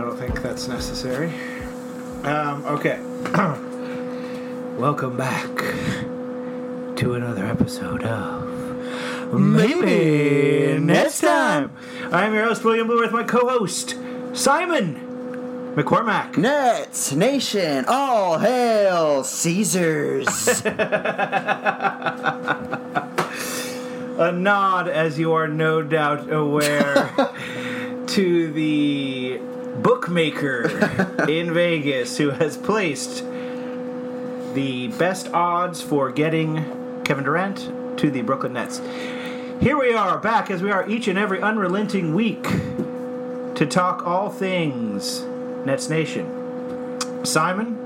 don't think that's necessary. Um, okay. Welcome back to another episode of Maybe Next Time. I'm your host, William Blue, with my co host, Simon McCormack. Nets, Nation, all hail Caesars. A nod, as you are no doubt aware, to the bookmaker in Vegas who has placed the best odds for getting Kevin Durant to the Brooklyn Nets. Here we are, back as we are each and every unrelenting week to talk all things Nets Nation. Simon,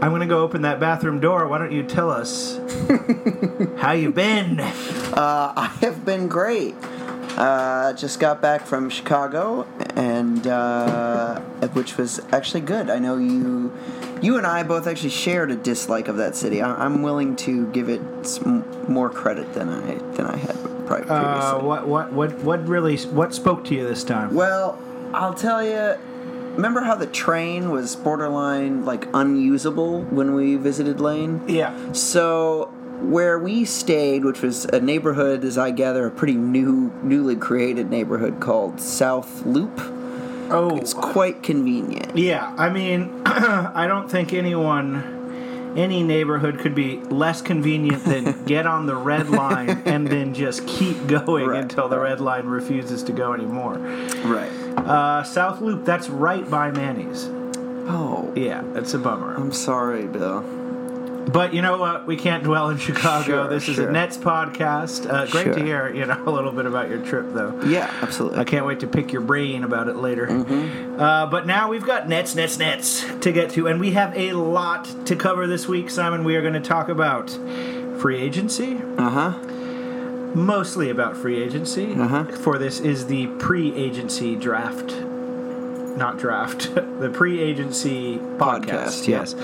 I'm going to go open that bathroom door. Why don't you tell us how you've been? uh, I have been great. Uh, just got back from Chicago, and uh, which was actually good. I know you, you and I both actually shared a dislike of that city. I, I'm willing to give it some more credit than I than I had pri- previously. Uh, what what what what really what spoke to you this time? Well, I'll tell you. Remember how the train was borderline like unusable when we visited Lane? Yeah. So where we stayed, which was a neighborhood, as I gather, a pretty new, newly created neighborhood called South Loop. Oh, It's quite convenient. yeah. I mean, I don't think anyone, any neighborhood could be less convenient than get on the red line and then just keep going Right, until the right. red line refuses to go anymore. Right. Uh, South Loop, that's right by Manny's. Oh, Yeah, it's a bummer. I'm sorry, Bill. But you know what? We can't dwell in Chicago. Sure, this is a. Nets podcast. Uh, great to hear, you know, a little bit about your trip, though. Yeah, absolutely. I can't wait to pick your brain about it later. Mm-hmm. Uh, but now we've got Nets, Nets, Nets to get to, and we have a lot to cover this week, Simon. We are going to talk about free agency, Uh huh. mostly about free agency, Uh-huh. for this is the pre agency draft. Not draft, the pre agency podcast. Podcast, yeah. yes.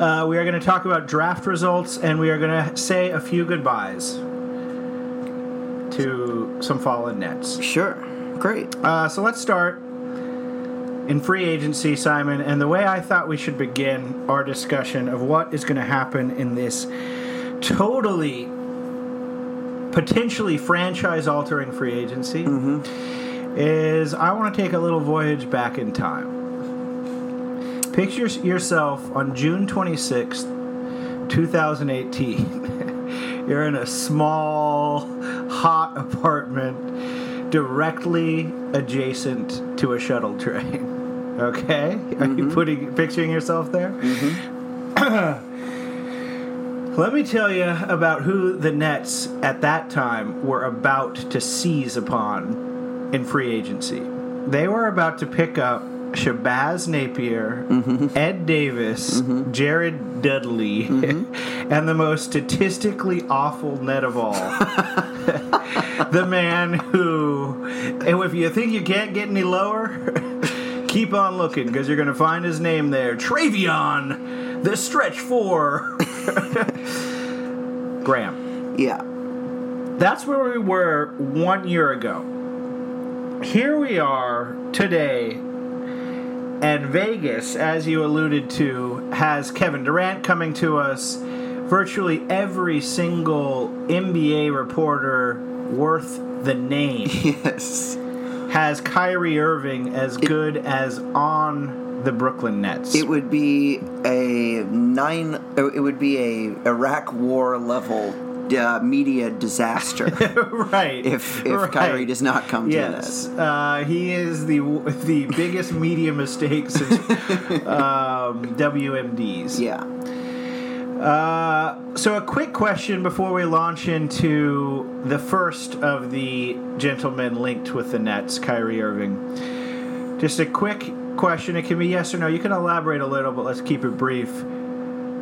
Uh, we are going to talk about draft results and we are going to say a few goodbyes to some fallen Nets. Sure. Great. Uh, so let's start in free agency, Simon. And the way I thought we should begin our discussion of what is going to happen in this totally, potentially franchise altering free agency is I want to take a little voyage back in time. Picture yourself on June 26th, 2018. You're in a small, hot apartment directly adjacent to a shuttle train. Okay? Are you mm-hmm. putting picturing yourself there? Mm-hmm. Let me tell you about who the Nets at that time were about to seize upon in free agency. They were about to pick up Shabazz Napier, mm-hmm. Ed Davis, mm-hmm. Jared Dudley, mm-hmm. and the most statistically awful net of all. the man who, and if you think you can't get any lower, keep on looking because you're going to find his name there. Treveon, the stretch four. Graham. Yeah. That's where we were one year ago. Here we are today, and Vegas, as you alluded to, has Kevin Durant coming to us. Virtually every single NBA reporter worth the name Yes. has Kyrie Irving as good as on the Brooklyn Nets. It would be a nine. It would be a Iraq War level uh, media disaster right. if if right. Kyrie does not come to Yes, uh, he is the the biggest media mistake since um, WMDs. Yeah. Uh, so, a quick question before we launch into the first of the gentlemen linked with the Nets, Kyrie Irving. Just a quick question. It can be yes or no. You can elaborate a little, but let's keep it brief.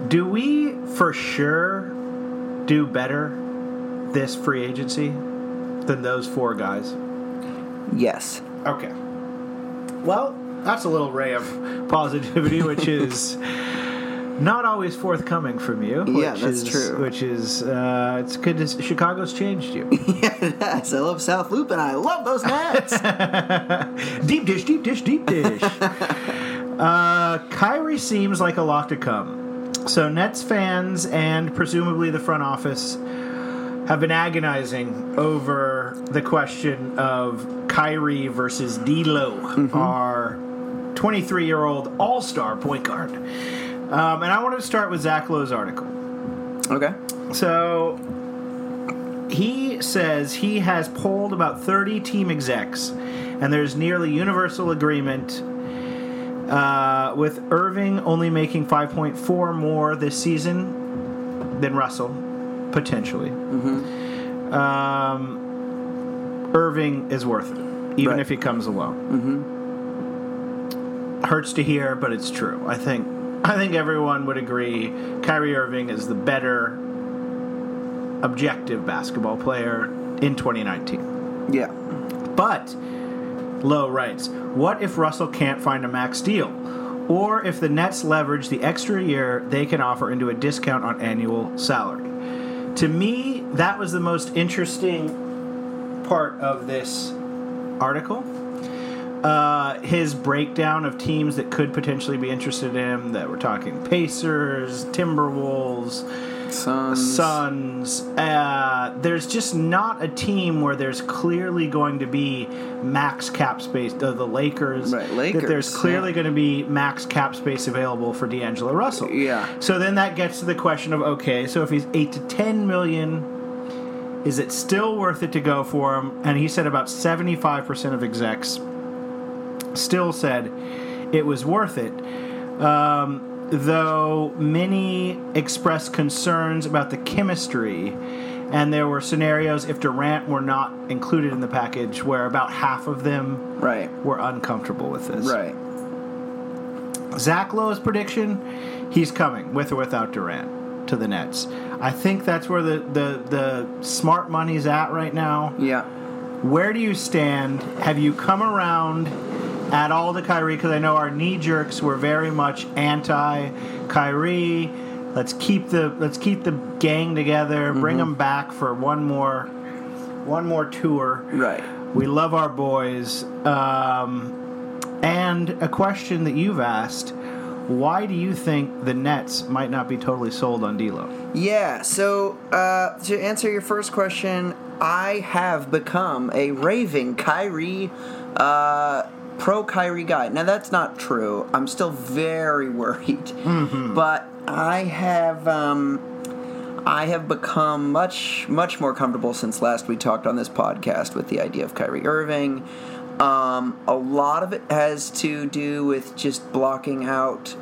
Do we for sure do better this free agency than those four guys? Yes. Okay. Well, that's a little ray of positivity, which is not always forthcoming from you. Yeah, which that's is, true. Which is, uh, it's good to Chicago's changed you. yeah, it has. I love South Loop and I love those Nets. deep dish, deep dish, deep dish. uh, Kyrie seems like a lot to come. So Nets fans and presumably the front office have been agonizing over the question of Kyrie versus D'Lo, our 23-year-old All-Star point guard. Um, and I wanted to start with Zach Lowe's article. okay. So he says he has polled about 30 team execs, and there's nearly universal agreement uh, with Irving only making 5.4 more this season than Russell, potentially. Um, Irving is worth it, even Right. if he comes alone. Hurts to hear, but it's true. I think I think everyone would agree Kyrie Irving is the better objective basketball player in 2019. Yeah. But Lowe writes, "What if Russell can't find a max deal? Or if the Nets leverage the extra year they can offer into a discount on annual salary?" To me, that was the most interesting part of this article. Uh, his breakdown of teams that could potentially be interested in him. That we're talking Pacers, Timberwolves, Suns. Suns. Uh, there's just not a team where there's clearly going to be max cap space. The, the Lakers, Right, That Lakers, there's clearly yeah. going to be max cap space available for D'Angelo Russell. Yeah. So then that gets to the question of okay, so if he's eight to ten million, is it still worth it to go for him? And he said about seventy-five percent of execs still said it was worth it. Um, though many expressed concerns about the chemistry, and there were scenarios if Durant were not included in the package where about half of them Right. were uncomfortable with this. Right. Zach Lowe's prediction, he's coming with or without Durant to the Nets. I think that's where the, the, the smart money's at right now. Yeah. Where do you stand? Have you come around at all to Kyrie? Because I know our knee jerks were very much anti Kyrie. Let's keep the let's keep the gang together. Bring them back for one more one more tour. Right. We love our boys. Um, and a question that you've asked: Why do you think the Nets might not be totally sold on D'Lo? Yeah, so uh, to answer your first question, I have become a raving Kyrie, uh, pro Kyrie guy. Now that's not true. I'm still very worried, mm-hmm. but I have um, I have become much much more comfortable since last we talked on this podcast with the idea of Kyrie Irving. Um, a lot of it has to do with just blocking out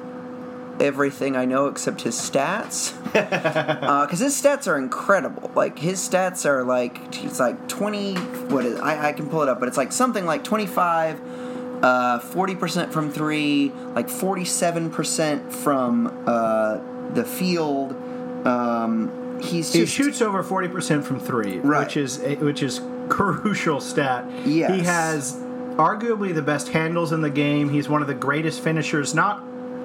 everything I know except his stats. Because uh, his stats are incredible. Like, his stats are like, it's like 20, what is I, I can pull it up, but it's like something like 25 uh, forty uh, percent from three, like forty-seven percent from uh, the field. Um, he's he shoots over forty percent from three, right. which is which is crucial stat. Yes. he has arguably the best handles in the game. He's one of the greatest finishers, not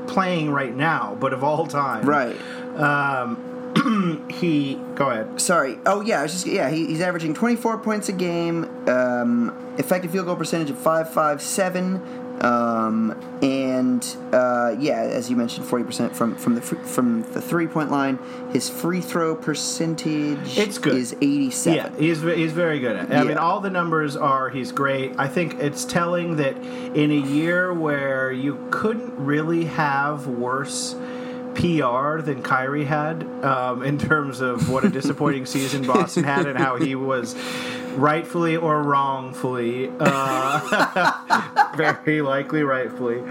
playing right now, but of all time. Right. Um, He go ahead. Sorry. Oh yeah, I was just yeah. He, he's averaging 24 points a game. Um, effective field goal percentage of 5.57. Um, and uh, yeah, as you mentioned, 40 percent from from the from the three point line. His free throw percentage It's good. is 87. Yeah, he's he's very good at. it. I mean, all the numbers are he's great. I think it's telling that in a year where you couldn't really have worse PR than Kyrie had um, in terms of what a disappointing season Boston had and how he was rightfully or wrongfully, uh, very likely rightfully,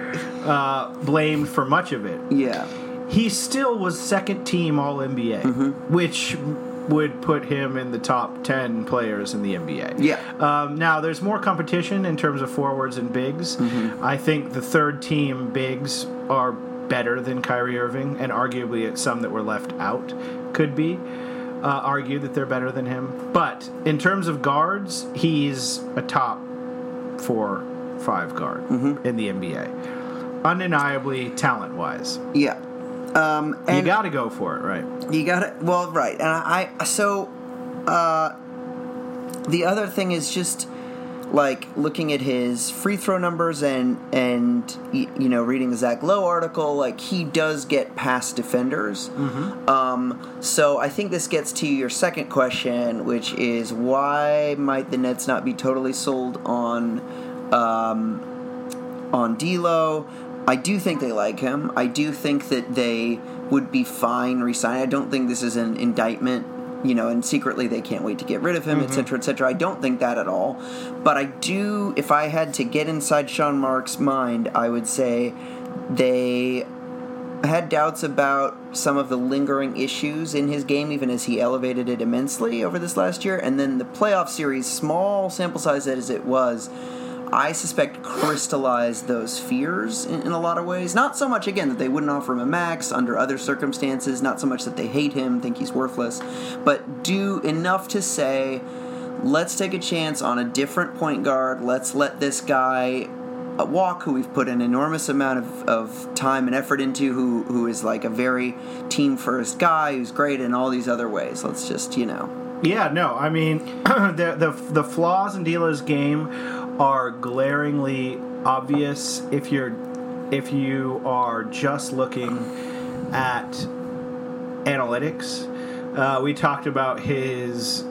uh, blamed for much of it Yeah. he still was second team All NBA, Mm-hmm. which would put him in the top 10 players in the NBA. Yeah. Um, now, there's more competition in terms of forwards and bigs. Mm-hmm. I think the third team bigs are better than Kyrie Irving, and arguably some that were left out could be. Uh, argue that they're better than him. But in terms of guards, he's a top four, five guard Mm-hmm. in the NBA. Undeniably talent wise. Yeah. Um, you got to go for it, right? You got it. Well, right, and I, I so uh, the other thing is just like looking at his free throw numbers and and you know reading the Zach Lowe article. Like he does get past defenders. Um, so I think this gets to your second question, which is why might the Nets not be totally sold on um, on D'Lo. I do think they like him. I do think that they would be fine resigning. I don't think this is an indictment, you know, and secretly they can't wait to get rid of him, et mm-hmm. cetera, et cetera. I don't think that at all. But I do, if I had to get inside Sean Mark's mind, I would say they had doubts about some of the lingering issues in his game, even as he elevated it immensely over this last year. And then the playoff series, small sample size as it was, I suspect crystallized those fears in, in a lot of ways. Not so much, again, that they wouldn't offer him a max under other circumstances, not so much that they hate him, think he's worthless, but do enough to say, let's take a chance on a different point guard. Let's let this guy uh, walk, who we've put an enormous amount of, of time and effort into, who who is like a very team first guy, who's great in all these other ways. Let's just, you know. Yeah, no, I mean the the the flaws in D'Lo's game are glaringly obvious if you're if you are just looking at analytics. Uh, we talked about his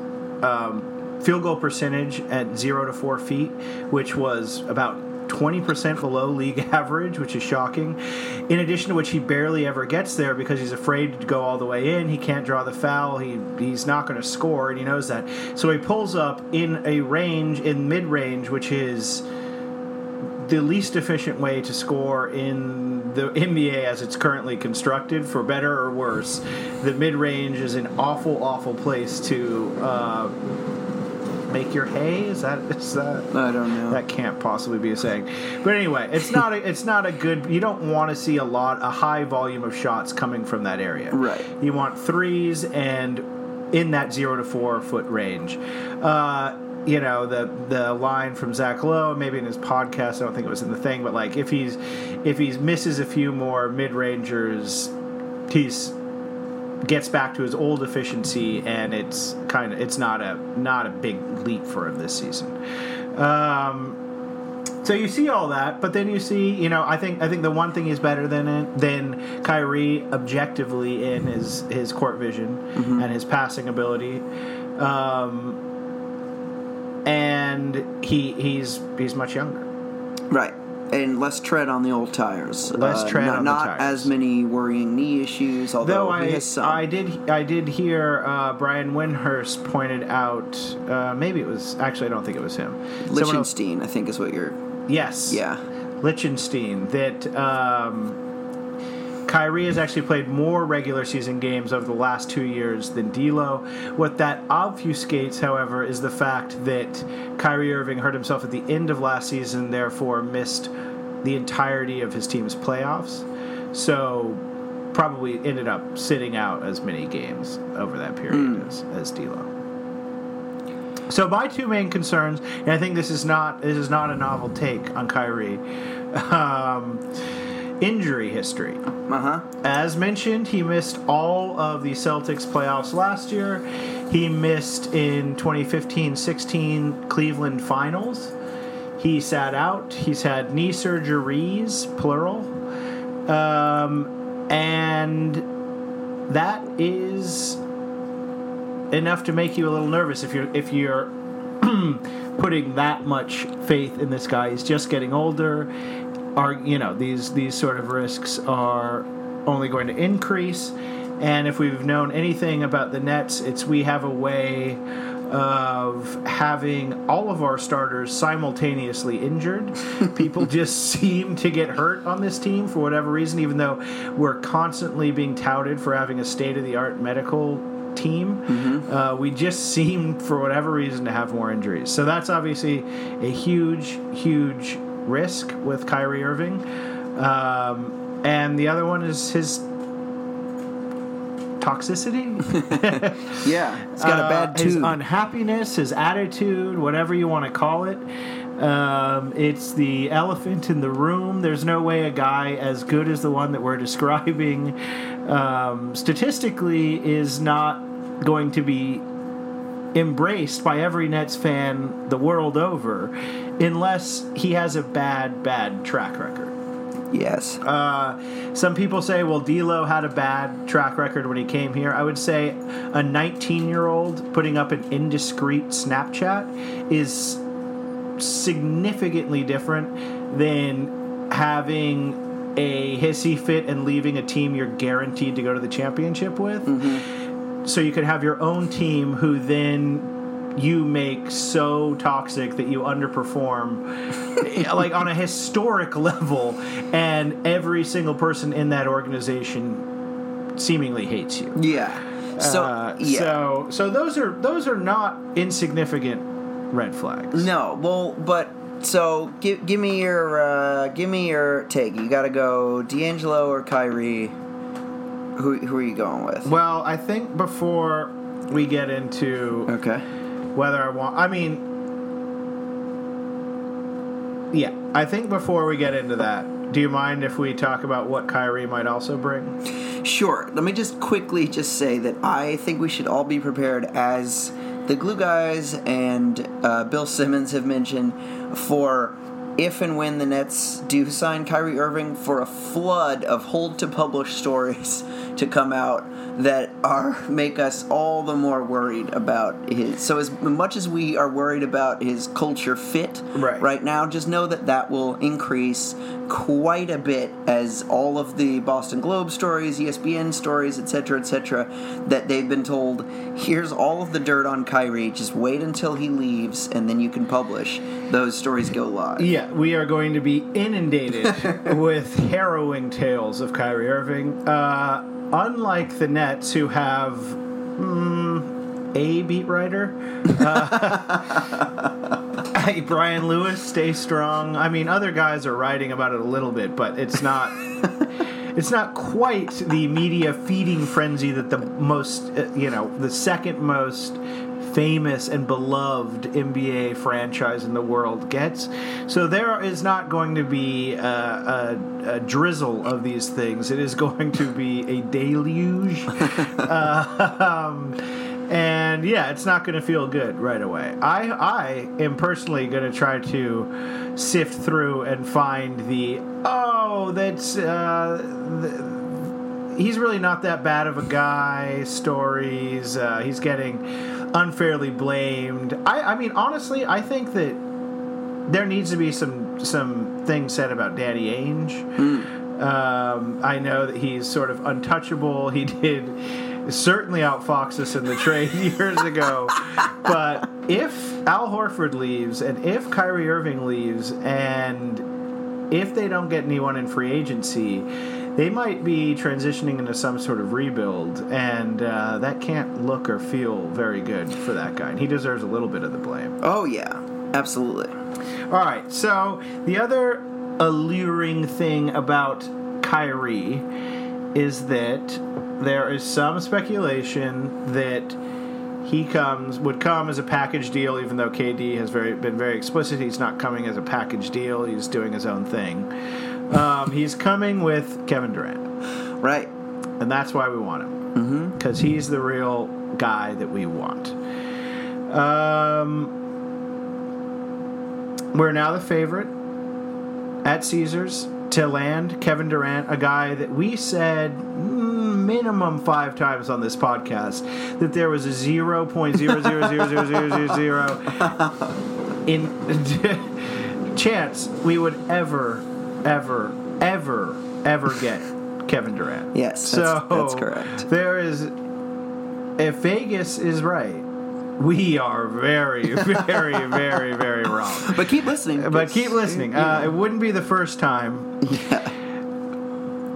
um, field goal percentage at zero to four feet, which was about 20% below league average, which is shocking. In addition to which, he barely ever gets there because he's afraid to go all the way in. He can't draw the foul. He he's not going to score, and he knows that. So he pulls up in a range in mid range, which is the least efficient way to score in the NBA as it's currently constructed, for better or worse. The mid range is an awful, awful place to. Uh, Make your hay? Is that is that? I don't know. That can't possibly be a saying. But anyway, it's not a, it's not a good. You don't want to see a lot a high volume of shots coming from that area. Right. You want threes and in that zero to four foot range. Uh, you know the the line from Zach Lowe, maybe in his podcast. I don't think it was in the thing, but like if he's if he misses a few more mid rangers, he's gets back to his old efficiency, and it's kind of it's not a not a big leap for him this season. Um, so you see all that, but then you see, you know, I think I think the one thing he's better than than Kyrie objectively in his his court vision and his passing ability. Um, and he he's he's much younger. Right. And less tread on the old tires. Less Uh, tread not, on the not tires. as many worrying knee issues, although Though I. I did I did hear uh, Brian Windhorst pointed out uh, maybe it was actually I don't think it was him Someone else- Lichtenstein, I think, is what you're. yes Yeah. Lichtenstein that um, Kyrie has actually played more regular season games over the last two years than D'Lo. What that obfuscates, however, is the fact that Kyrie Irving hurt himself at the end of last season, therefore missed the entirety of his team's playoffs. So probably ended up sitting out as many games over that period as, as D'Lo. So my two main concerns, and I think this is not this is not a novel take on Kyrie, um, injury history. Uh huh. As mentioned, he missed all of the Celtics playoffs last year. He missed in 2015-16 Cleveland Finals. He sat out. He's had knee surgeries, plural, um, and that is enough to make you a little nervous if you're if you're putting that much faith in this guy. He's just getting older. Are you know these these sort of risks are only going to increase. And if we've known anything about the Nets, it's we have a way of having all of our starters simultaneously injured. People just seem to get hurt on this team for whatever reason, even though we're constantly being touted for having a state of the art medical team. Uh, we just seem, for whatever reason, to have more injuries. So that's obviously a huge, huge risk with Kyrie Irving. Um, and the other one is his toxicity. Yeah. It's got a Uh, bad his unhappiness, his attitude, whatever you want to call it. Um, it's the elephant in the room. There's no way a guy as good as the one that we're describing um, statistically is not going to be embraced by every Nets fan the world over unless he has a bad, bad track record. Yes. Uh, some people say, well, D'Lo had a bad track record when he came here. I would say a 19-year-old putting up an indiscreet Snapchat is significantly different than having a hissy fit and leaving a team you're guaranteed to go to the championship with. So you could have your own team who then you make so toxic that you underperform like on a historic level and every single person in that organization seemingly hates you. yeah. So Uh, yeah. so so those are those are not insignificant red flags. No, well, but so give give me your uh, give me your take. You got to go D'Angelo or Kyrie. Who who are you going with? Well, I think before we get into Okay. whether I want, I mean, yeah, I think before we get into that, do you mind if we talk about what Kyrie might also bring? Sure. Let me just quickly just say that I think we should all be prepared as the glue guys and uh, Bill Simmons have mentioned for if and when the Nets do sign Kyrie Irving for a flood of hold to publish stories to come out that are make us all the more worried about his so as much as we are worried about his culture fit Right. right now just know that that will increase quite a bit as all of the Boston Globe stories, ESPN stories, etc., etc., that they've been told, here's all of the dirt on Kyrie, just wait until he leaves and then you can publish. Those stories go live. Yeah, we are going to be inundated with harrowing tales of Kyrie Irving. Uh, unlike the Nets, who have mm, a beat writer, uh, hey, Brian Lewis, stay strong. I mean, other guys are writing about it a little bit, but it's not. It's not quite the media feeding frenzy that the most, uh, you know, the second most famous and beloved NBA franchise in the world gets. So there is not going to be a, a, a drizzle of these things. It is going to be a deluge. um, and yeah, it's not going to feel good right away. I I am personally going to try to sift through and find the oh that's uh, the, he's really not that bad of a guy stories. Uh, he's getting unfairly blamed. I I mean honestly, I think that there needs to be some some things said about Daddy Ainge. Um, I know that he's sort of untouchable. He did certainly outfox us in the trade years ago. But if Al Horford leaves and if Kyrie Irving leaves and if they don't get anyone in free agency, they might be transitioning into some sort of rebuild, and uh, that can't look or feel very good for that guy. And he deserves a little bit of the blame. Oh, yeah. Absolutely. All right. So the other alluring thing about Kyrie is that there is some speculation that he comes would come as a package deal, even though KD has very been very explicit. He's not coming as a package deal. He's doing his own thing. Um, he's coming with Kevin Durant, Right. and that's why we want him because he's the real guy that we want. Um, we're now the favorite at Caesars to land Kevin Durant, a guy that we said mm, minimum five times on this podcast that there was a zero point zero zero zero zero zero zero zero in chance we would ever, ever, ever, ever get Kevin Durant. Yes, so that's- that's correct. There is, if Vegas is right, we are very, very, very, very wrong. But keep listening. But keep listening. Uh, it wouldn't be the first time. Yeah.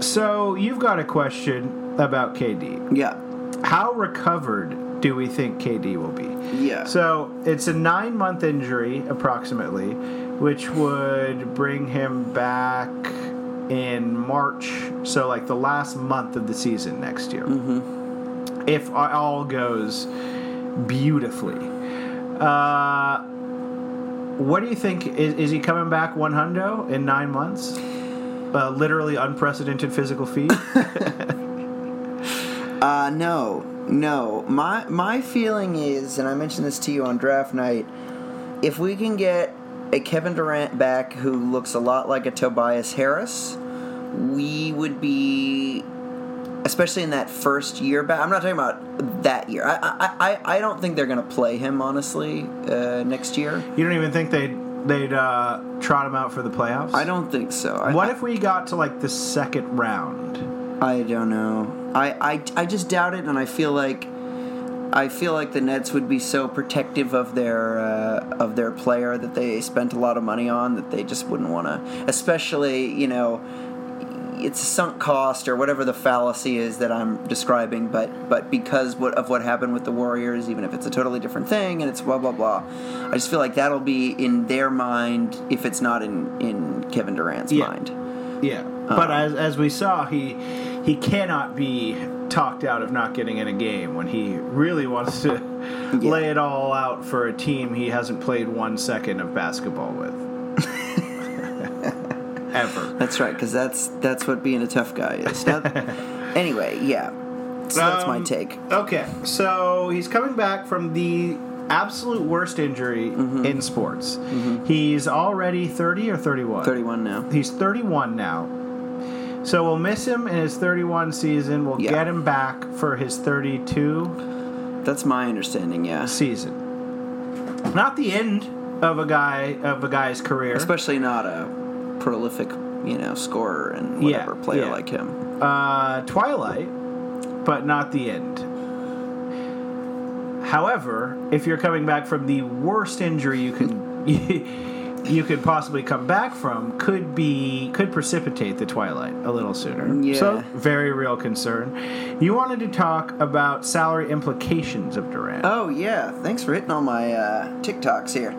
So you've got a question about KD. yeah. How recovered do we think KD will be? Yeah. So it's a nine month injury, approximately, which would bring him back in March. So, like the last month of the season next year. Mm-hmm. If all goes beautifully. Uh, what do you think? Is, is he coming back one hundo in nine months? Uh, literally unprecedented physical feat. Uh, no, no. My my feeling is, and I mentioned this to you on draft night, if we can get a Kevin Durant back who looks a lot like a Tobias Harris, we would be, especially in that first year back. I'm not talking about that year. I I, I, I don't think they're going to play him honestly uh, next year. You don't even think they'd they'd uh, trot him out for the playoffs? I don't think so. I, What if we got to like the second round? I don't know. I, I, I just doubt it, and I feel like I feel like the Nets would be so protective of their uh, of their player that they spent a lot of money on that they just wouldn't want to. Especially, you know, it's a sunk cost or whatever the fallacy is that I'm describing. But but because what, of what happened with the Warriors, even if it's a totally different thing and it's blah blah blah, I just feel like that'll be in their mind if it's not in in Kevin Durant's Yeah. mind. Yeah, but as as we saw, he he cannot be talked out of not getting in a game when he really wants to lay it all out for a team he hasn't played one second of basketball with. Ever. That's right, because that's that's what being a tough guy is. Anyway, yeah. So that's my Um, take. Okay, so he's coming back from the absolute worst injury Mm-hmm. in sports. He's already 30 or 31? Thirty-one now. He's 31 now. So we'll miss him in his 31 season. We'll Yeah. get him back for his 32 That's my understanding. Yeah, season. Not the end of a guy of a guy's career. especially not a prolific, you know, scorer and Yeah, whatever player yeah. like him. Uh, Twilight, but not the end. However, if you're coming back from the worst injury you can you could possibly come back from, could be could precipitate the Twilight a little sooner. Yeah. So very real concern. You wanted to talk about salary implications of Durant. Oh yeah, thanks for hitting all my uh, TikToks here.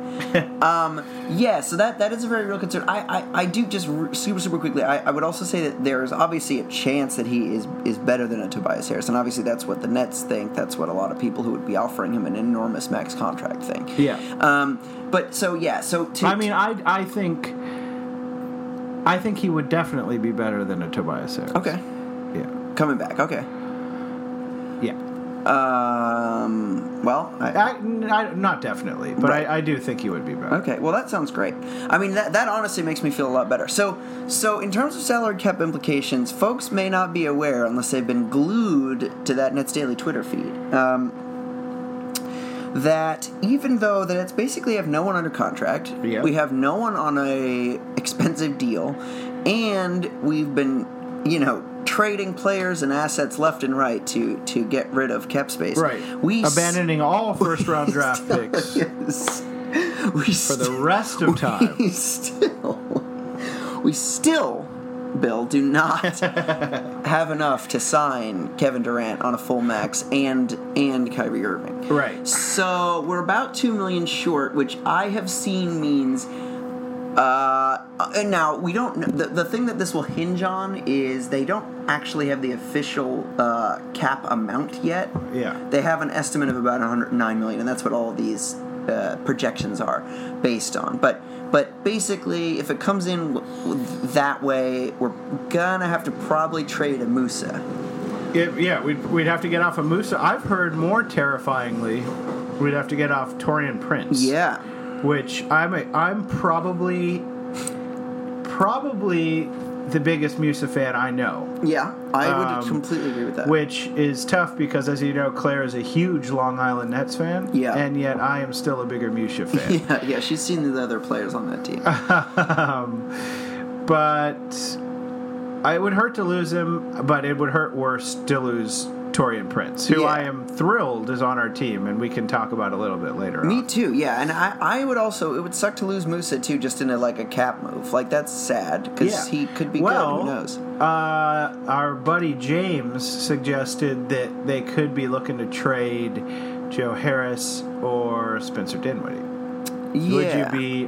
um, yeah, so that that is a very real concern. I I, I do just r- super super quickly. I, I would also say that there's obviously a chance that he is is better than a Tobias Harris, and obviously that's what the Nets think. That's what a lot of people who would be offering him an enormous max contract think. Yeah. Um, but so yeah, so to, I mean, I I think I think he would definitely be better than a Tobias Harris. okay, Yeah. coming back. Okay. Yeah. Um, well, I, I, I- not definitely, but Right. I, I do think he would be better. Okay, well that sounds great. I mean that that honestly makes me feel a lot better. So so in terms of salary cap implications, folks may not be aware unless they've been glued to that Nets Daily Twitter feed. Um, that even though that it's basically have no one under contract, Yeah. we have no one on a expensive deal, and we've been you know trading players and assets left and right to to get rid of cap space. Right. We s- Abandoning all first round draft picks Yes. We for the rest of time. we still, we still, Bill, do not have enough to sign Kevin Durant on a full max and and Kyrie Irving. Right. So we're about two million short, which I have seen means. Uh, and now we don't. The, the thing that this will hinge on is they don't actually have the official uh, cap amount yet. Yeah. They have an estimate of about 109 million, and that's what all these uh, projections are based on. But but basically, if it comes in w- w- that way, we're gonna have to probably trade a Musa. Yeah, yeah we'd, we'd have to get off of Musa. I've heard more terrifyingly, we'd have to get off Taurean Prince. Yeah, Which I'm a, I'm probably probably the biggest Musa fan I know. yeah, I would Um, completely agree with that. Which is tough because, as you know, Claire is a huge Long Island Nets fan. Yeah. And yet I am still a bigger Musa fan. yeah, yeah, she's seen the other players on that team. um, but I would hurt to lose him, but it would hurt worse to lose Taurean Prince, who Yeah. I am thrilled is on our team, and we can talk about a little bit later Me on. too, yeah, and I, I would also it would suck to lose Musa too, just in a like a cap move. Like that's sad because Yeah. he could be well, good. Who knows? Uh, our buddy James suggested that they could be looking to trade Joe Harris or Spencer Dinwiddie. Yeah, Would you be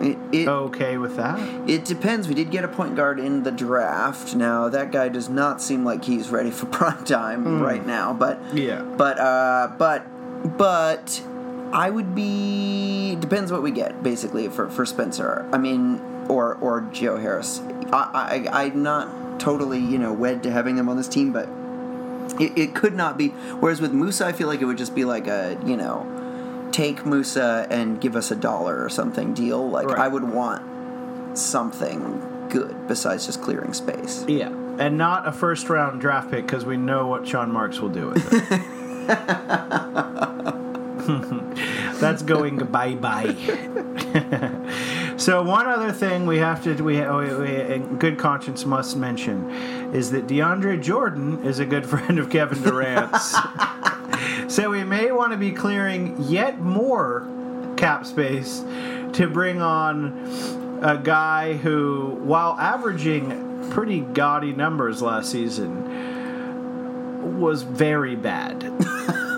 It, it, okay with that? It depends. We did get a point guard in the draft. Now that guy does not seem like he's ready for prime time Hmm. right now. But Yeah. but uh, but but I would be depends what we get basically for for Spencer. I mean, or or Joe Harris. I, I I'm not totally you know wed to having them on this team, but It, it could not be. Whereas with Musa, I feel like it would just be like a you know, take Musa and give us a dollar or something deal. Like Right. I would want something good besides just clearing space. Yeah, and not a first round draft pick because we know what Sean Marks will do with it. That's going bye bye. so one other thing we have to we, we, we good conscience must mention is that DeAndre Jordan is a good friend of Kevin Durant's. so we want to be clearing yet more cap space to bring on a guy who, while averaging pretty gaudy numbers last season, was very bad.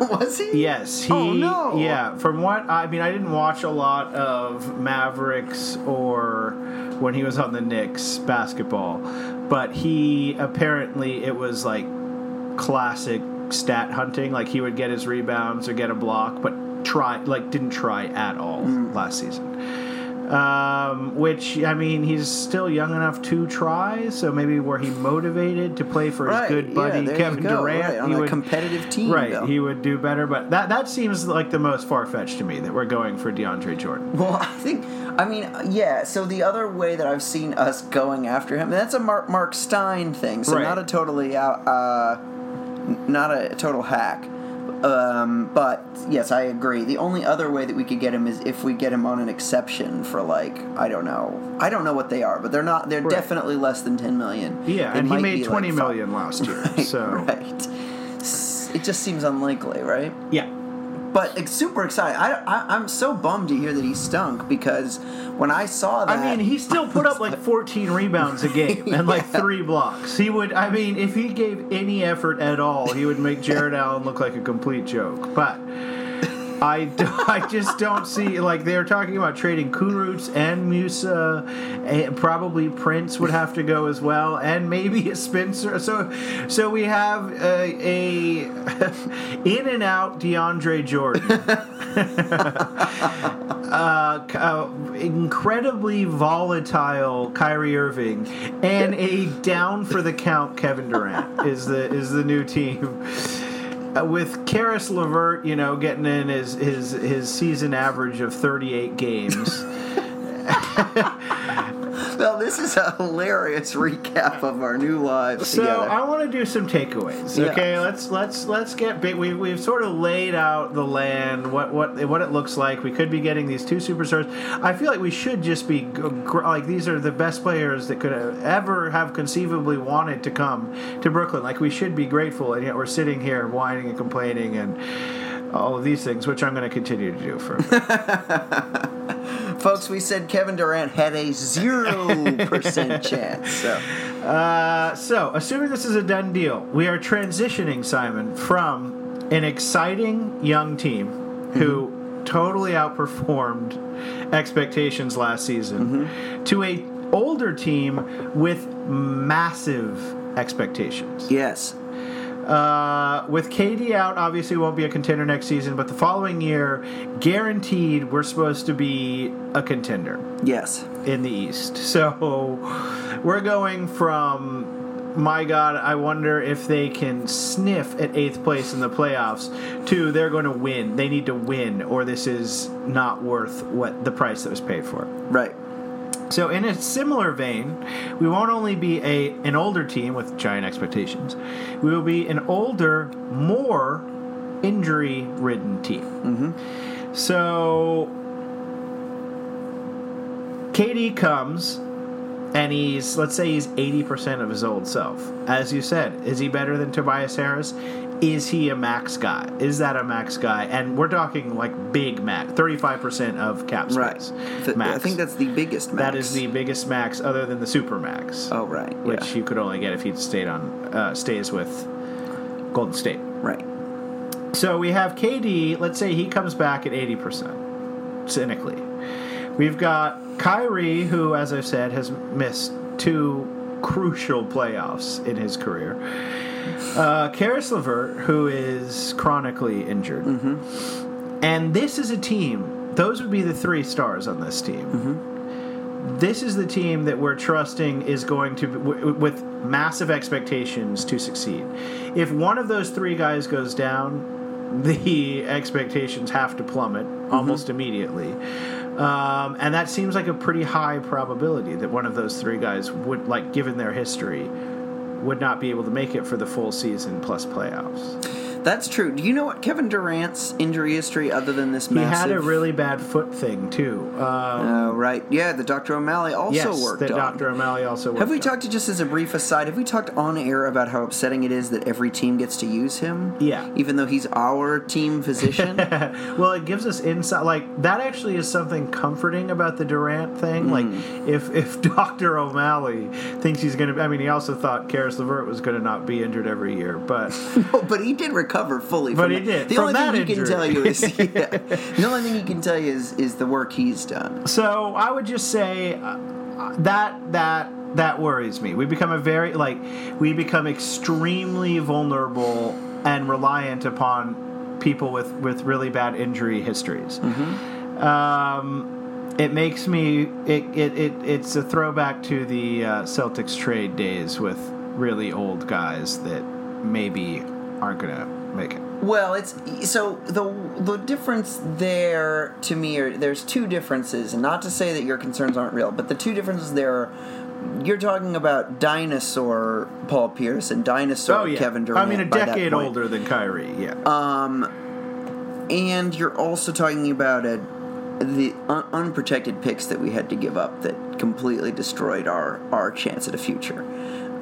Was he? Yes, he. Oh, no. Yeah, from what I mean, I didn't watch a lot of Mavericks or when he was on the Knicks basketball, but he apparently it was like classic stat hunting. Like he would get his rebounds or get a block, but try like didn't try at all Mm. last season. Um, which I mean, he's still young enough to try. So maybe were he motivated to play for his Right, good buddy you Kevin Durant? right, on he a would competitive team, Right, though. he would do better, but that that seems like the most far fetched to me that we're going for DeAndre Jordan. Well, I think, I mean, yeah. So the other way that I've seen us going after him, that's a Marc, Marc Stein thing. So Right. not a totally out, uh, n- not a total hack. Um, but yes, I agree. The only other way that we could get him is if we get him on an exception for like I don't know, I don't know what they are, but they're not. They're Right. definitely less than ten million. Yeah, It and he made like, twenty million last year. Right, so right. It just seems unlikely, right? yeah, But it's super excited. I, I, I'm so bummed to hear that he stunk because when I saw that, I mean, he still put up like 14 rebounds a game and like Yeah. three blocks. He would, I mean, if he gave any effort at all, he would make Jarrett Allen look like a complete joke. But I, I just don't see like they're talking about trading Kurucs and Musa, and probably Prince would have to go as well, and maybe a Spencer. So, so we have a, a in and out DeAndre Jordan. uh, uh, incredibly volatile Kyrie Irving and a down for the count Kevin Durant is the is the new team. Uh, with Caris LeVert, you know, getting in his his his season average of 38 games. well, this is a hilarious recap of our new lives So together. I want to do some takeaways. Yeah. Okay, let's let's let's get big. We've we've sort of laid out the land, what what what it looks like. We could be getting these two superstars. I feel like we should just be like these are the best players that could ever have conceivably wanted to come to Brooklyn. Like we should be grateful, and yet we're sitting here whining and complaining and. All of these things, which I'm going to continue to do for. Folks, we said Kevin Durant had a 0% chance. So, Uh, so, assuming this is a done deal, we are transitioning Simon from an exciting young team who totally outperformed expectations last season to a older team with massive expectations. yes. Uh, with KD out, obviously won't be a contender next season, but the following year, guaranteed, we're supposed to be a contender Yes. in the East. So we're going from my God, I wonder if they can sniff at eighth place in the playoffs to they're going to win. They need to win, or this is not worth what the price that was paid for. Right. So in a similar vein, we won't only be a an older team with giant expectations. We will be an older, more injury-ridden team. Mm-hmm. So KD comes and he's let's say he's 80% of his old self. As you said, is he better than Tobias Harris? Is he a max guy? Is that a max guy? And we're talking like big max, 35% of cap space. Right. Th- I think that's the biggest max. That is the biggest max other than the super max, Oh, right. which yeah. you could only get if he stayed on uh, stays with Golden State. Right. So we have KD. Let's say he comes back at eighty percent. Cynically, we've got Kyrie, who, as I've said, has missed two crucial playoffs in his career. Uh, Caris LeVert, who is chronically injured, and this is a team. Those would be the three stars on this team. this is the team that we're trusting is going to, w- with massive expectations, to succeed. If one of those three guys goes down, the expectations have to plummet almost immediately. Um, and that seems like a pretty high probability that one of those three guys would, like, given their history, would not be able to make it for the full season plus playoffs. That's true. Do you know what Kevin Durant's injury history, other than this He massive? had a really bad foot thing too. Um, Oh, right. Yeah, the Dr. O'Malley also yes, worked that on. Dr. O'Malley also worked Have we on. talked to just as a brief aside? Have we talked on air about how upsetting it is that every team gets to use him? Yeah. even though he's our team physician. well, it gives us insight. Like that actually is something comforting about the Durant thing. Like Hmm. if if Doctor O'Malley thinks he's going to, I mean, he also thought Caris LeVert was going to not be injured every year, but No, but he did recover fully. But from he that. did, The from only thing he can tell you is yeah, the only thing he can tell you is is the work he's done. so I would just say uh, uh, that that that worries me. We become a very like we become extremely vulnerable and reliant upon people with with really bad injury histories. Um, it makes me it, it, it it's a throwback to the uh, Celtics trade days with really old guys that maybe aren't gonna make it. Well, it's so the the difference there to me are there's two differences, and not to say that your concerns aren't real, but the two differences there are you're talking about dinosaur Paul Pierce and dinosaur oh, Kevin Durant. Oh, I mean, a decade older than Kyrie. Yeah. Um, and you're also talking about a the un- unprotected picks that we had to give up that completely destroyed our our chance at a future.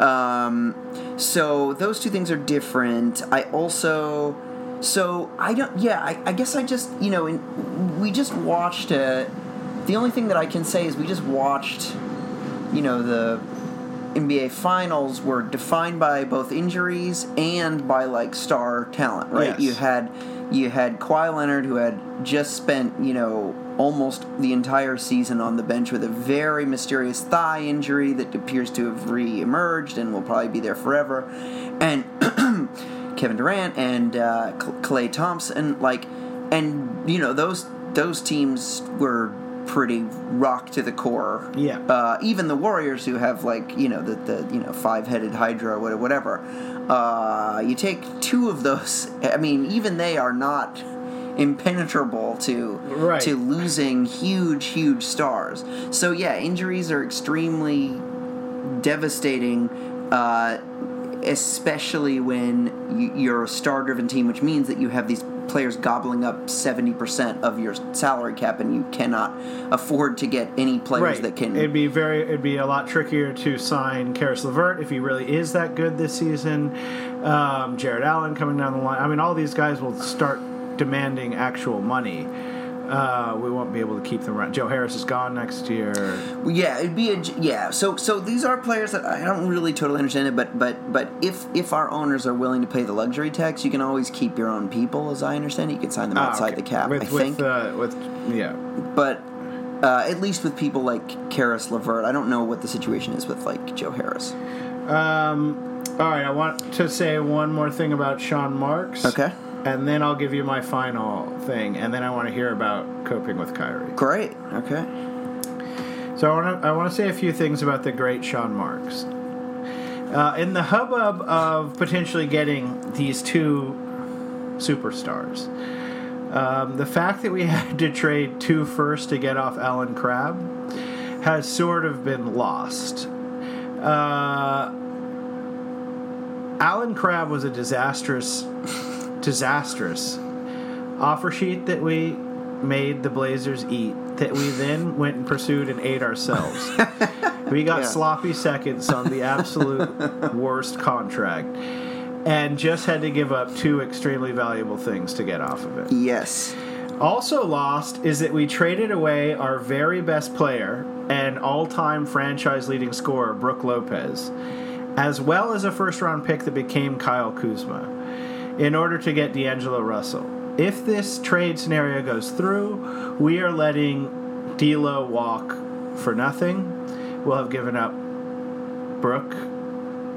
Um, so those two things are different. I also so I don't yeah I, I guess I just you know in, we just watched a, the only thing that I can say is we just watched you know the NBA finals were defined by both injuries and by like star talent, right? Yes. You had you had Kawhi Leonard who had just spent, you know, almost the entire season on the bench with a very mysterious thigh injury that appears to have re-emerged and will probably be there forever. And Kevin Durant and uh, Klay Thompson, like, and you know those those teams were pretty rock to the core. Yeah. Uh, even the Warriors, who have like you know the, the you know five headed Hydra, or whatever. Uh, you take two of those. I mean, even they are not impenetrable to Right. to losing huge, huge stars. So yeah, injuries are extremely devastating. Uh, especially when you- you're a star-driven team, which means that you have these players gobbling up 70% of your salary cap, and you cannot afford to get any players right. that can. It'd be very. It'd be a lot trickier to sign Caris LeVert if he really is that good this season. Um, Jarrett Allen coming down the line. I mean, all these guys will start demanding actual money. Uh, we won't be able to keep them around. Joe Harris is gone next year. Yeah, it'd be a yeah. So so these are players that I don't really totally understand it, but but but if if our owners are willing to pay the luxury tax, you can always keep your own people, as I understand it. You can sign them Ah, outside okay. the cap, With, I think. With, uh, with yeah. but uh, at least with people like Caris LeVert, I don't know what the situation is with like Joe Harris. Um, all right, I want to say one more thing about Sean Marks. Okay. And then I'll give you my final thing, and then I want to hear about coping with Kyrie. Great. Okay. So I want to I want to say a few things about the great Sean Marks. Uh, in the hubbub of potentially getting these two superstars, um, the fact that we had to trade two first to get off Allen Crabbe has sort of been lost. Uh, Allen Crabbe was a disastrous, disastrous offer sheet that we made the Blazers eat that we then went and pursued and ate ourselves. we got Yeah. sloppy seconds on the absolute worst contract and just had to give up two extremely valuable things to get off of it. Yes. Also lost is that we traded away our very best player and all-time franchise leading scorer Brook Lopez, as well as a first-round pick that became Kyle Kuzma, in order to get D'Angelo Russell. If this trade scenario goes through, we are letting D'Lo walk for nothing. We'll have given up Brook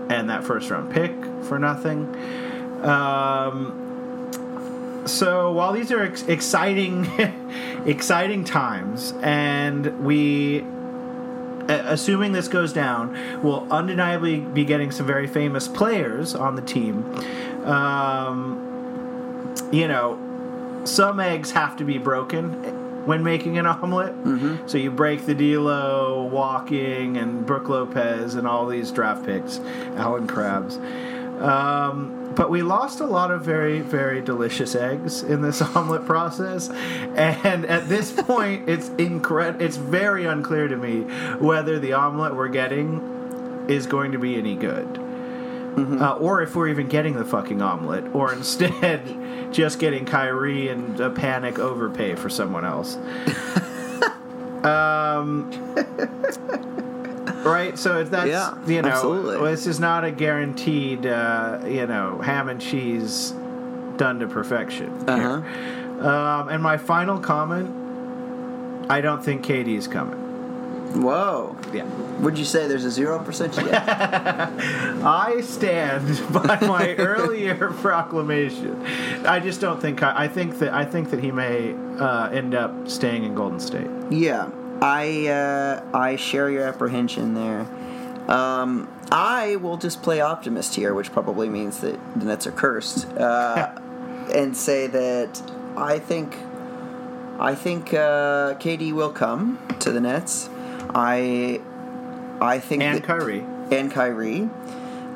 and that first-round pick for nothing. Um, so while these are ex- exciting exciting times and we assuming this goes down, will undeniably be getting some very famous players on the team. Um, you know, some eggs have to be broken when making an omelet. Mm-hmm. So you break the D'Lo, Walking, and Brook Lopez, and all these draft picks, Allen Crabbes. Um, but we lost a lot of very, very delicious eggs in this omelet process, and at this point, it's incred- It's very unclear to me whether the omelet we're getting is going to be any good. Uh, or if we're even getting the fucking omelet, or instead just getting Kyrie and a panic overpay for someone else. um, right? So if that's Yeah, you know, absolutely. this is not a guaranteed uh, you know ham and cheese done to perfection. Uh-huh. Um, and my final comment: I don't think Katie's coming. Whoa. Yeah. Would you say there's a zero percent chance? I stand by my earlier proclamation. I just don't think. I think that I think that he may uh, end up staying in Golden State. Yeah, I uh, I share your apprehension there. Um, I will just play optimist here, which probably means that the Nets are cursed, uh, and say that I think I think uh, KD will come to the Nets. I I think And that, Kyrie. and Kyrie.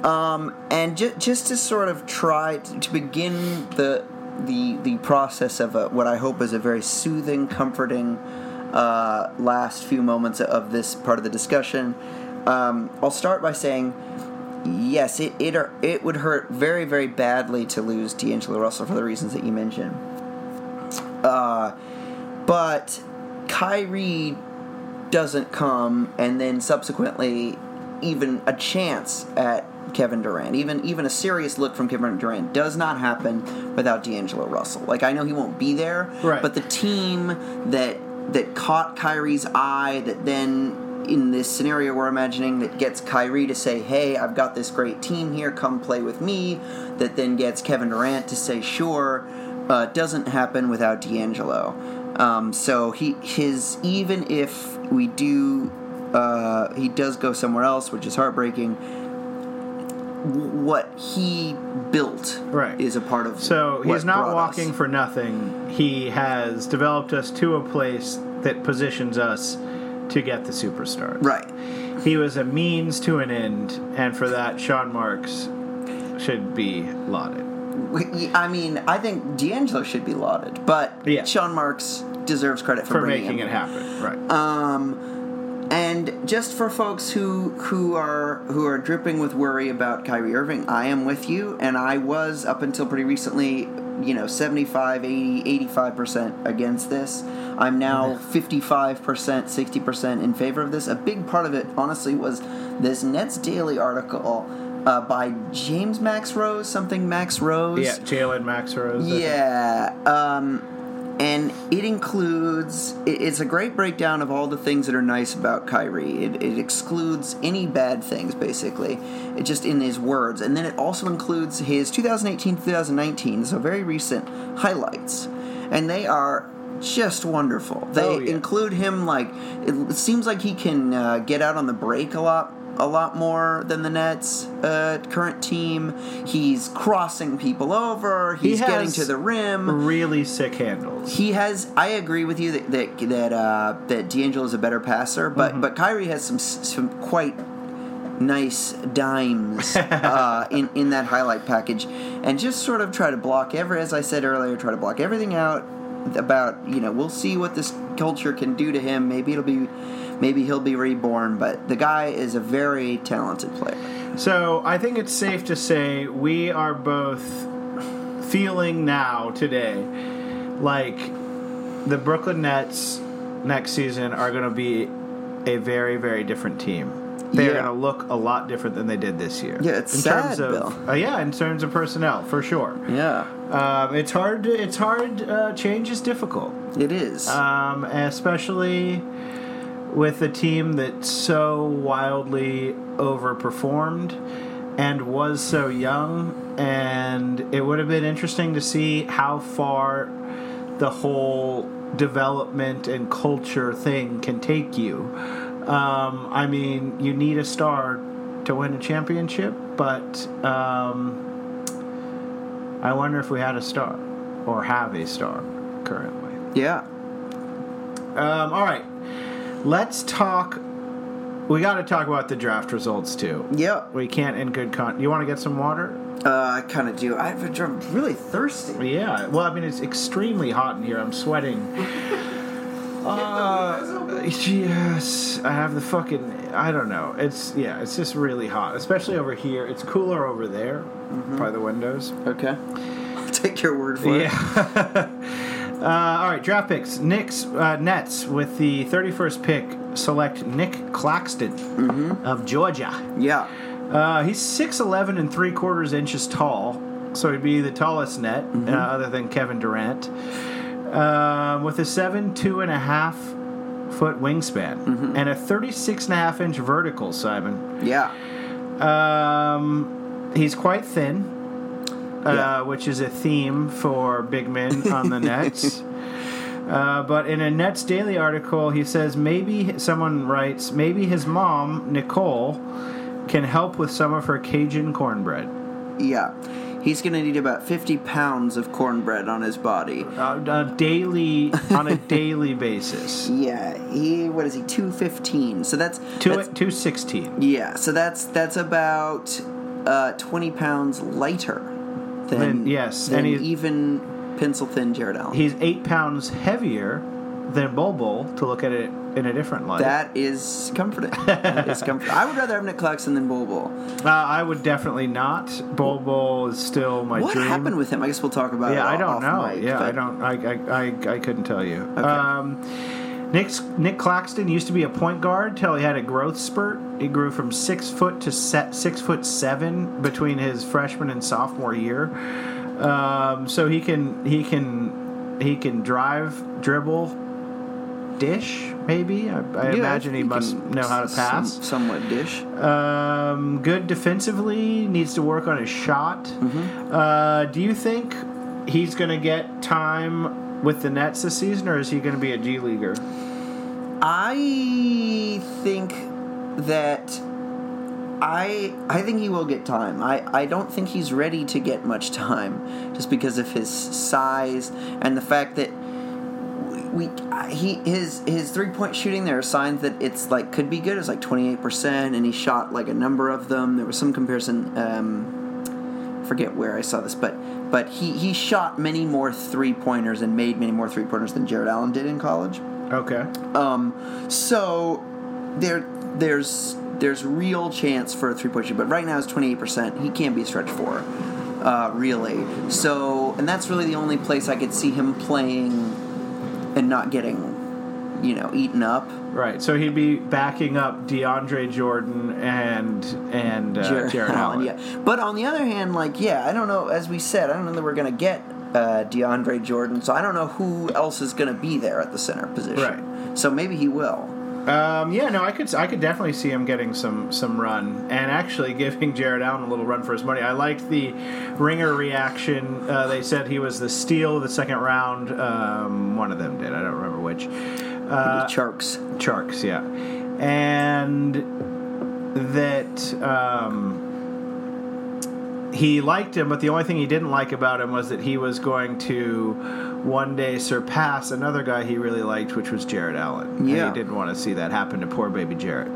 Um, and ju- just to sort of try to, to begin the the the process of a, what I hope is a very soothing, comforting uh, last few moments of this part of the discussion. Um, I'll start by saying, yes, it it are, it would hurt very very badly to lose D'Angelo Russell for the reasons that you mentioned. Uh, but Kyrie doesn't come, and then subsequently, even a chance at Kevin Durant, even even a serious look from Kevin Durant, does not happen without D'Angelo Russell. Like I know he won't be there, Right. but the team that that caught Kyrie's eye, that then in this scenario we're imagining that gets Kyrie to say, "Hey, I've got this great team here, come play with me," that then gets Kevin Durant to say, "Sure," uh, doesn't happen without D'Angelo. Um, so he his even if we do uh, he does go somewhere else, which is heartbreaking. What he built Right. is a part of So he's not walking us. for nothing. He has developed us to a place that positions us to get the superstars. right. He was a means to an end, and for that, Sean Marks should be lauded. I mean, I think D'Angelo should be lauded, but Yeah. Sean Marks deserves credit for, For bringing making it happen, right? Um, and just for folks who who are who are dripping with worry about Kyrie Irving, I am with you, and I was up until pretty recently, you know, 75, 80, 85% against this. I'm now 55%, 60% in favor of this. A big part of it, honestly, was this Nets Daily article uh, by James Max Rose, something Max Rose. yeah, Jalen Max Rose. Yeah, um, and it includes. It's a great breakdown of all the things that are nice about Kyrie. It, it excludes any bad things, basically, it just in his words, and then it also includes his 2018-2019, so very recent highlights, and they are just wonderful. They Oh, yeah. include him like it seems like he can uh, get out on the break a lot a lot more than the Nets uh, current team. He's crossing people over. He He's getting to the rim. Really sick handles. He has. I agree with you that that that, uh, that D'Angelo is a better passer, but Mm-hmm. but Kyrie has some some quite nice dimes uh, in in that highlight package, and just sort of try to block every. As I said earlier, try to block everything out about you know we'll see what this culture can do to him. Maybe it'll be. Maybe he'll be reborn, but the guy is a very talented player. So I think it's safe to say we are both feeling now today like the Brooklyn Nets next season are going to be a very very different team. They're Yeah. going to look a lot different than they did this year. Yeah, it's in sad, terms of Bill. Uh, yeah, in terms of personnel for sure. Yeah, Um, it's hard. To, it's hard. Uh, change is difficult, it is. um, especially with a team that so wildly overperformed and was so young. And it would have been interesting to see how far the whole development and culture thing can take you. Um, I mean, you need a star to win a championship, but um, I wonder if we had a star or have a star currently. Yeah. Um, all right, let's talk. We got to talk about the draft results too. Yep. We can't in good con. You want to get some water? Uh, I kind of do. I've I'm really thirsty. Yeah. Well, I mean, it's extremely hot in here. I'm sweating. Uh, yes, I have the fucking. I don't know. It's yeah. It's just really hot, especially over here. It's cooler over there by the windows. Okay. I'll take your word for it. Yeah. uh, all right, draft picks. Knicks, uh, Nets with the 31st pick select Nic Claxton of Georgia. Yeah. Uh, he's 6'11 and 3 quarters inches tall, so he'd be the tallest net, uh, other than Kevin Durant. Um, with a 7, 2.5 foot wingspan and a 36 and a half inch vertical, Simon. Yeah. Um, he's quite thin, uh, Yeah. which is a theme for big men on the Nets. Uh, but in a Nets Daily article, he says maybe someone writes maybe his mom Nicole can help with some of her Cajun cornbread. Yeah. He's going to need about 50 pounds of cornbread on his body. Uh, a daily on a daily basis. Yeah, he what is he? 215. So that's Two two sixteen. Yeah, so that's that's about uh, 20 pounds lighter than Then, yes, than and he's- even pencil thin Jarrett Allen. He's eight pounds heavier than Bol to look at it in a different light. that is comforting. that is comforting. I would rather have Nic Claxton than Bol. Uh, I would definitely not. Bol is still my What dream. happened with him? I guess we'll talk about it. Yeah, I don't know. mic, yeah, I don't. I, I, I, I couldn't tell you. Um, Nic Nic Claxton used to be a point guard till he had a growth spurt. He grew from six foot to set, six foot seven between his freshman and sophomore year. Um, so he can he can he can drive, dribble, dish. Maybe I, I Yeah, imagine he must know how to some- pass. somewhat dish. Um, good defensively, needs to work on his shot. Mm-hmm. Uh, do you think he's going to get time with the Nets this season, or is he going to be a G leaguer? I think that I I think he will get time. I, I don't think he's ready to get much time just because of his size and the fact that we he his his three point shooting there are signs that it's like could be good. It's like twenty eight percent, and he shot like a number of them. There was some comparison. Um, forget where I saw this, but but he he shot many more three pointers and made many more three pointers than Jarrett Allen did in college. Okay. Um, so there there's there's real chance for a three point shoot, but right now it's twenty eight percent. He can't be a stretch four, uh, really. So and that's really the only place I could see him playing and not getting, you know, eaten up. Right. So he'd be backing up DeAndre Jordan and and uh, Jarrett, Allen. yeah. But on the other hand, like, yeah, I don't know. As we said, I don't know that we're gonna get uh, DeAndre Jordan, so I don't know who else is gonna be there at the center position. Right. So maybe he will. Um, yeah, no, I could I could definitely see him getting some some run and actually giving Jarrett Allen a little run for his money. I liked the ringer reaction. Uh, they said he was the steal of the second round. Um, one of them did. I don't remember which. Uh, Charks. Charks, yeah, and that um, he liked him, but the only thing he didn't like about him was that he was going to one day surpass another guy he really liked, which was Jarrett Allen. And Yeah. he didn't want to see that happen to poor baby Jarrett.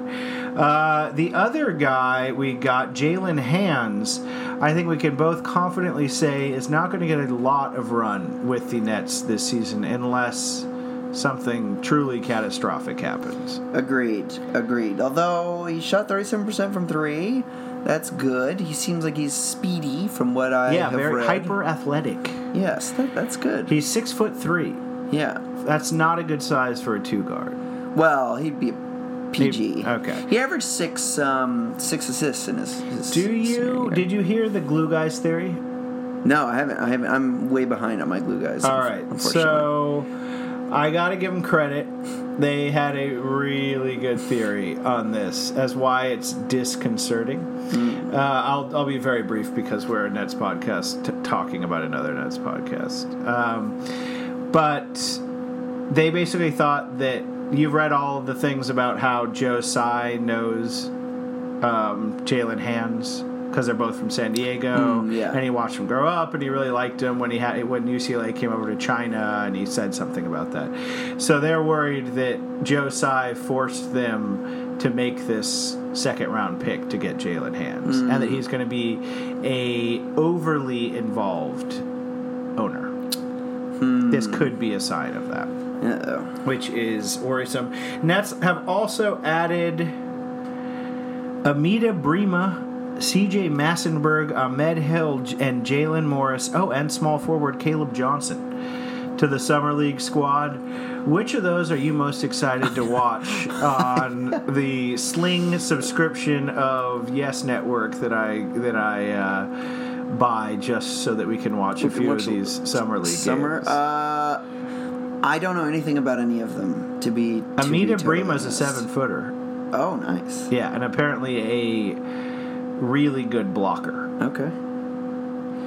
Uh, the other guy we got, Jaylen Hands, I think we can both confidently say is not going to get a lot of run with the Nets this season unless something truly catastrophic happens. Agreed. Agreed. Although he shot 37% from three, that's good. He seems like he's speedy from what I yeah, have very read. hyper athletic. Yes, that, that's good. He's six foot three. yeah. That's not a good size for a two guard. Well, he'd be a PG. He- okay. He averaged six um, six assists in his. his Do you year. did you hear the glue guys theory? No, I haven't. I haven't. I'm way behind on my glue guys. All right, so I got to give them credit. They had a really good theory on this as why it's disconcerting. Hmm. Uh, I'll I'll be very brief because we're a Nets podcast t- talking about another Nets podcast. Um, but they basically thought that you've read all the things about how Joe Tsai knows um, Jaylen Hands because they're both from San Diego, Mm, yeah. and he watched him grow up, and he really liked him when he had when UCLA came over to China, and he said something about that. So they're worried that Joe Tsai forced them to make this second round pick to get Jaylen Hands, and that he's going to be a overly involved owner. This could be a sign of that Uh-oh. which is worrisome. Nets have also added Amida Brimah, CJ Massinburg, Ahmed Hill, and Jalen Morris. Oh, and small forward Caleb Johnson to the Summer League squad. Which of those are you most excited to watch on the Sling subscription of Yes Network that I that I uh, buy just so that we can watch a few watch of these Summer League Summer. games? Uh, I don't know anything about any of them. To be to Amida Brimah is a seven footer. Oh, nice. Yeah, and apparently a really good blocker. Okay.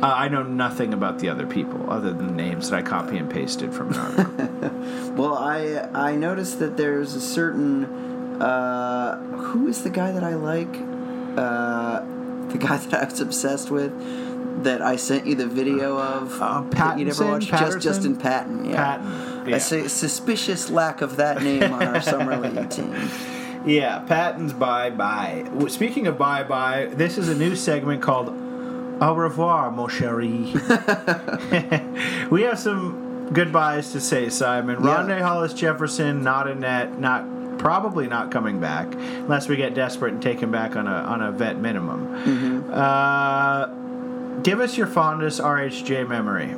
Uh, I know nothing about the other people other than names that I copy and pasted from an article. Well, I I noticed that there's a certain uh, who is the guy that I like, uh, the guy that I was obsessed with, that I sent you the video of. Uh, that you never Pattinson? watched? Patterson? Just Justin Patton. Yeah. Patton. Yeah. A su- suspicious lack of that name on our summer league team. Yeah, Patton's bye bye. Speaking of bye bye, this is a new segment called Au revoir, mon chéri. we have some goodbyes to say, Simon. Yeah. Rondae Hollis Jefferson, not a net, not probably not coming back unless we get desperate and take him back on a on a vet minimum. Mm-hmm. Uh, give us your fondest RHJ memory.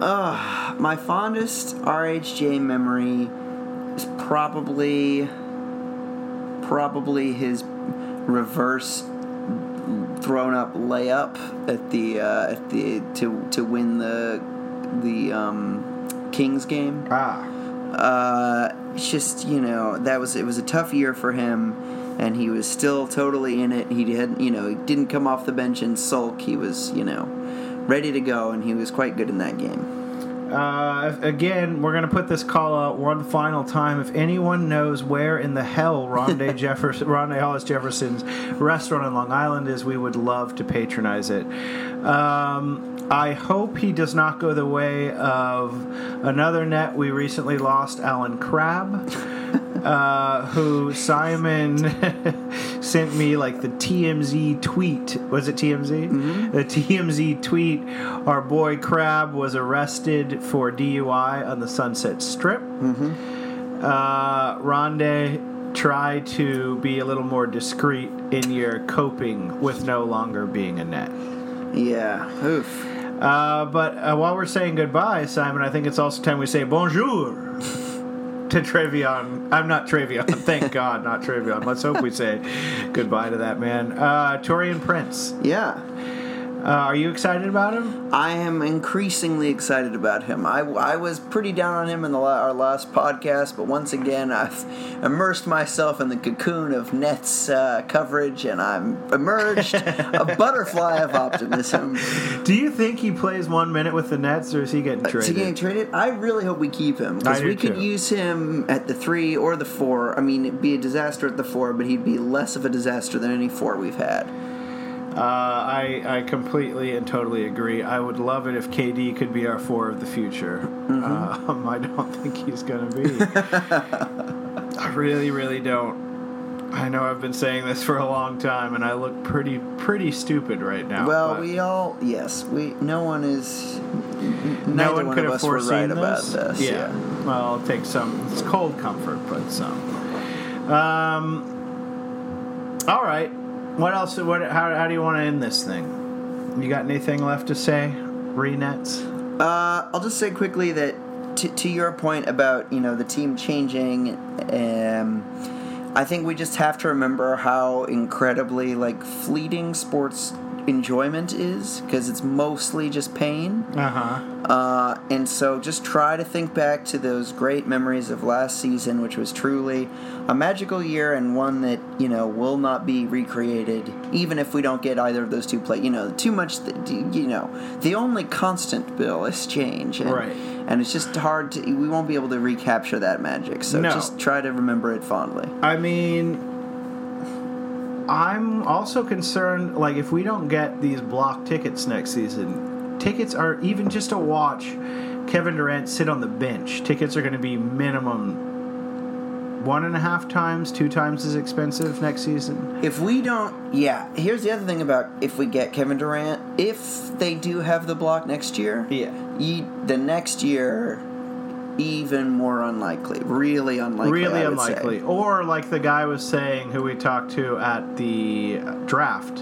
My fondest RHJ memory is probably probably his reverse thrown up layup at the uh, at the to to win the the um, Kings game. Ah, Uh, it's just you know that was it was a tough year for him, and he was still totally in it. He had you know he didn't come off the bench and sulk. He was you know ready to go, and he was quite good in that game. Uh, again, we're going to put this call out one final time. If anyone knows where in the hell Rondae Jefferson, Rondae Hollis Jefferson's restaurant on Long Island is, we would love to patronize it. Um, I hope he does not go the way of another net we recently lost, Allen Crabbe. Uh, who Simon sent me like the TMZ tweet. Was it TMZ? The TMZ tweet. Our boy Crabbe was arrested for DUI on the Sunset Strip. Uh, Rondae, try to be a little more discreet in your coping with no longer being a net. Yeah, oof. Uh, but uh, while we're saying goodbye, Simon, I think it's also time we say bonjour to Treveon. I'm not Treveon. Thank God, not Treveon. Let's hope we say goodbye to that man. Uh, Taurean Prince. Yeah, Uh, are you excited about him? I am increasingly excited about him. I, I was pretty down on him in the our last podcast, but once again, I've immersed myself in the cocoon of Nets uh, coverage, and I'm emerged a butterfly of optimism. Do you think he plays one minute with the Nets, or is he getting traded? Is he getting traded? I really hope we keep him because we could too. use him at the three or the four. I mean, it'd be a disaster at the four, but he'd be less of a disaster than any four we've had. Uh, I I completely and totally agree. I would love it if KD could be our four of the future. Um, I don't think he's going to be. I really, really don't. I know I've been saying this for a long time, and I look pretty pretty stupid right now. Well, but we all yes, we no one is. n- no one one could of have us were foreseen right about this. Yeah. yeah. Well, I'll take some. It's cold comfort, but some. Um. All right. What else? What? How, how do you want to end this thing? You got anything left to say? Renets. Uh, I'll just say quickly that to, to your point about you know the team changing, um, I think we just have to remember how incredibly like fleeting sports enjoyment is because it's mostly just pain. Uh-huh. Uh, and so just try to think back to those great memories of last season, which was truly a magical year and one that, you know, will not be recreated, even if we don't get either of those two play. You know, too much, you know, the only constant, Bill, is change. And, Right. And it's just hard to, we won't be able to recapture that magic. So No. just try to remember it fondly. I mean, I'm also concerned. Like, if we don't get these block tickets next season, tickets are even just to watch Kevin Durant sit on the bench. Tickets are going to be minimum one and a half times, two times as expensive next season. If we don't, yeah. Here's the other thing about if we get Kevin Durant, if they do have the block next year, Yeah. you, the next year, even more unlikely. Really unlikely. really would say. unlikely. Or like the guy was saying, who we talked to at the draft,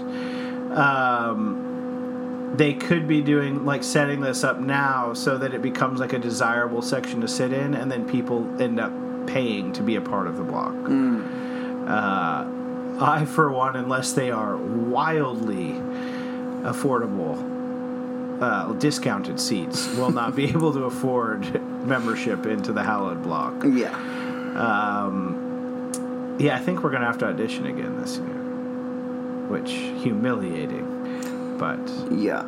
um, they could be doing like setting this up now so that it becomes like a desirable section to sit in, and then people end up paying to be a part of the block. Uh, I, for one, unless they are wildly affordable. Uh, discounted seats will not be able to afford membership into the hallowed block. Yeah. Um, yeah, I think we're gonna have to audition again this year, which humiliating. But Yeah.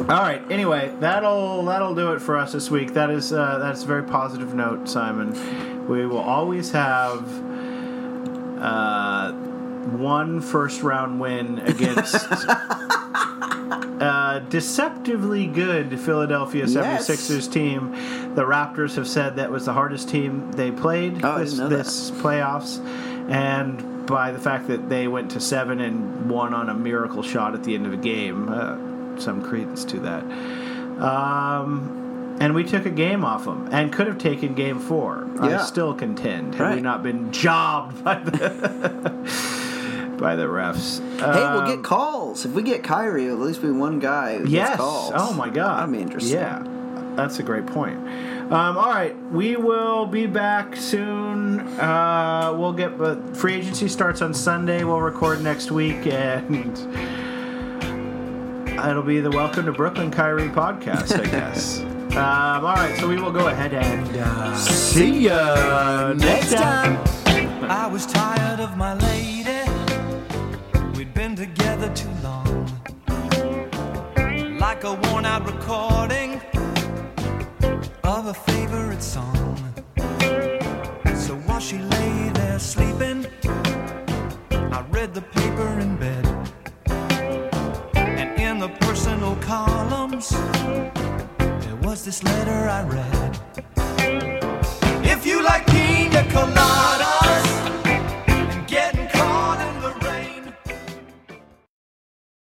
all right. Anyway, that'll that'll do it for us this week. That is uh, that's a very positive note, Simon. We will always have uh, one first round win against. Uh, deceptively good Philadelphia Yes. 76ers team. The Raptors have said that was the hardest team they played Oh, this, didn't know that. this playoffs, and by the fact that they went to seven and won on a miracle shot at the end of a game, uh, some credence to that. Um, and we took a game off them, and could have taken game four. I still contend had we not been jobbed by the by the refs. Hey, we'll Um, get calls. If we get Kyrie, at least be one guy who gets Yes. calls. Oh my god. That'd be interesting. Yeah. That's a great point. Um, all right, we will be back soon. Uh, we'll get uh, free agency starts on Sunday. We'll record next week, and it'll be the Welcome to Brooklyn Kyrie podcast, I guess. um, all right, so we will go ahead and uh, see ya next time. I was tired of my lady. Together too long. Like a worn out recording of a favorite song. So while she lay there sleeping, I read the paper in bed. And in the personal columns, there was this letter I read. If you like pina colada